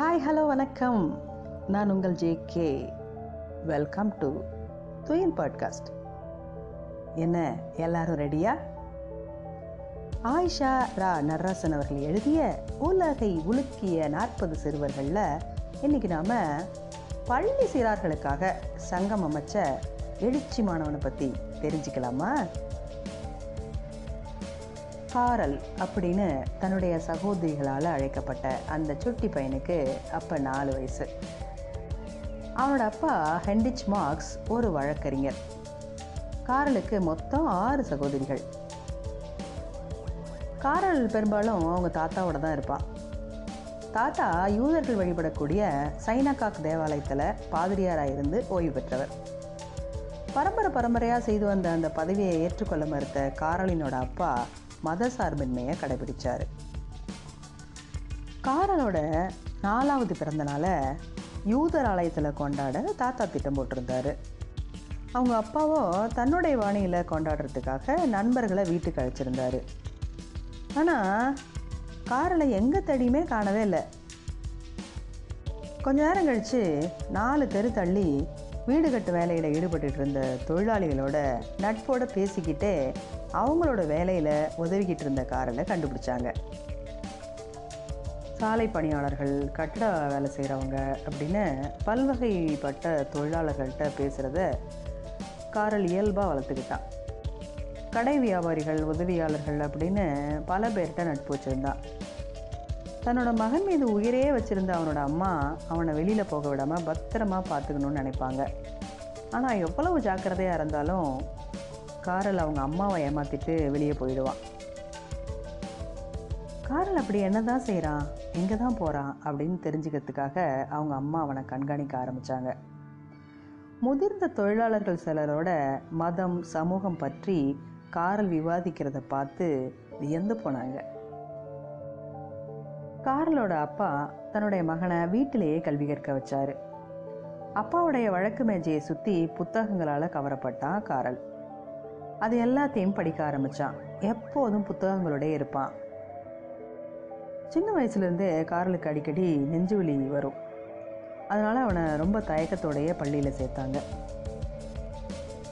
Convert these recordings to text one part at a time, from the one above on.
Hi hello வணக்கம். நான் உங்கள் ஜே கே வெல்கம் டு துயின் பாட்காஸ்ட் என்ன எல்லாரும் ரெடியா ஆயிஷா ரா நர்ராசன் அவர்கள் எழுதிய உலகை உலுக்கிய நாற்பது சிறுவர்களில் இன்னைக்கு நாம் பள்ளி சிறார்களுக்காக சங்கம் அமைச்ச எழுச்சி மாணவனை பற்றி தெரிஞ்சுக்கலாமா? காரல் அப்படின்னு தன்னுடைய சகோதரிகளால் அழைக்கப்பட்ட அந்த சுட்டி பையனுக்கு அப்போ நாலு வயசு. அவனோட அப்பா ஹெண்டிச் மார்க்ஸ் ஒரு வழக்கறிஞர். காரலுக்கு மொத்தம் ஆறு சகோதரிகள். காரல் பெரும்பாலும் அவங்க தாத்தாவோட தான் இருப்பான் தாத்தா யூதர்கள் வழிபடக்கூடிய சைனகாக் தேவாலயத்தில் பாதிரியாராக இருந்து ஓய்வு பெற்றவர். பரம்பரை பரம்பரையாக செய்து வந்த அந்த பதவியை ஏற்றுக்கொள்ள மறுத்த காரலினோட அப்பா மத சார்பின்மையை கடைபிடிச்சார். காரலோட நாலாவது பிறந்த நாளை யூதர் ஆலயத்தில் கொண்டாட தாத்தா திட்டம் போட்டிருந்தாரு. அவங்க அப்பாவோ தன்னுடைய வாணியில் கொண்டாடுறதுக்காக நண்பர்களை வீட்டுக்கு அழைச்சிருந்தாரு. ஆனால் காரலை எங்கே தடியுமே காணவே இல்லை. கொஞ்ச நேரம் கழித்து நாலு தெரு தள்ளி வீடு கட்டு வேலையில் ஈடுபட்டு இருந்த தொழிலாளிகளோட நட்போட பேசிக்கிட்டே அவங்களோட வேலையில் உதவிக்கிட்டு இருந்த காரலை கண்டுபிடிச்சாங்க. சாலை பணியாளர்கள் கட்டட வேலை செய்கிறவங்க அப்படின்னு பல்வகைப்பட்ட தொழிலாளர்கள்ட்ட பேசுகிறத காரல் இயல்பாக வளர்த்துக்கிட்டான். கடை வியாபாரிகள் உதவியாளர்கள் அப்படின்னு பல பேர்கிட்ட நட்பு வச்சுருந்தான். தன்னோட மகன் மீது உயிரே வச்சுருந்த அவனோட அம்மா அவனை வெளியில் போக விடாமல் பத்திரமா பார்த்துக்கணும்னு நினைப்பாங்க. ஆனால் எவ்வளவு ஜாக்கிரதையாக இருந்தாலும் காரல் அவங்க அம்மாவை ஏமாற்றிட்டு வெளியே போயிடுவான். காரல் அப்படி என்ன தான் செய்கிறான் எங்கே தான் போகிறான் அப்படின்னு தெரிஞ்சுக்கிறதுக்காக அவங்க அம்மா அவனை கண்காணிக்க ஆரம்பித்தாங்க முதிர்ந்த தொழிலாளர்கள் சிலரோட மதம் சமூகம் பற்றி காரல் விவாதிக்கிறத பார்த்து வியந்து போனாங்க. கார்லோட அப்பா தன்னுடைய மகனை வீட்டிலேயே கல்வி கற்க வச்சாரு. அப்பாவுடைய வழக்கு மேஜையை சுற்றி புத்தகங்களால் கவரப்பட்டான் காரல். அது எல்லாத்தையும் படிக்க ஆரம்பித்தான் எப்போதும் புத்தகங்களோடய இருப்பான். சின்ன வயசுலேருந்தே காரலுக்கு அடிக்கடி நெஞ்சு வலி வரும். அதனால் அவனை ரொம்ப தயக்கத்தோடையே பள்ளியில் சேர்த்தாங்க.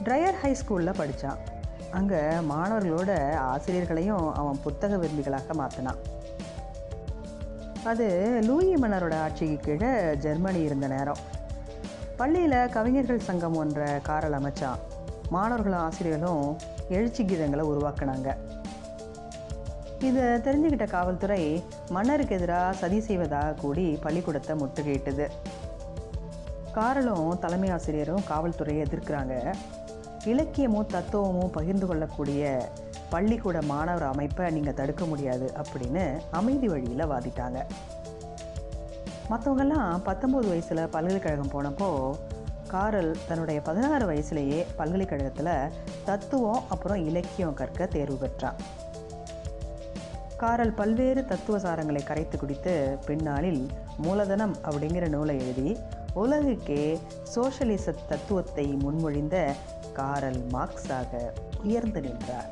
ட்ரையர் ஹை ஸ்கூலில் படித்தான் அங்கே மாணவர்களோட ஆசிரியர்களையும் அவன் புத்தக விரும்பிகளாக மாற்றினான் அது லூயி மன்னரோட ஆட்சிக்கு கீழே ஜெர்மனி இருந்த நேரம். பள்ளியில் கவிஞர்கள் சங்கம் ஒன்ற காரல் அமைச்சான் மாணவர்களும் ஆசிரியர்களும் எழுச்சி கீதங்களை உருவாக்குனாங்க. இதை தெரிஞ்சுக்கிட்ட காவல்துறை மன்னருக்கு எதிராக சதி செய்வதாக கூடி பள்ளிக்கூடத்தை முட்டுகையிட்டது காரலும் தலைமை ஆசிரியரும் காவல்துறையை எதிர்க்கிறாங்க. இலக்கியமும் தத்துவமும் பகிர்ந்து கொள்ளக்கூடிய பள்ளிக்கூட மாணவர் அமைப்பை நீங்கள் தடுக்க முடியாது அப்படின்னு அமைதி வழியில் வாதிட்டாங்க. மற்றவங்கெல்லாம் பத்தொம்போது வயசில் பல்கலைக்கழகம் போனப்போ காரல் தன்னுடைய பதினாறு வயசுலேயே பல்கலைக்கழகத்தில் தத்துவம் அப்புறம் இலக்கியம் கற்க தேர்வு பெற்றான். காரல் பல்வேறு தத்துவ சாரங்களை கரைத்து குடித்து பின்னாளில் மூலதனம் அப்படிங்கிற நூலை எழுதி உலகுக்கே சோஷலிச தத்துவத்தை முன்மொழிந்த காரல் மார்க்ஸாக உயர்ந்து நின்றார்.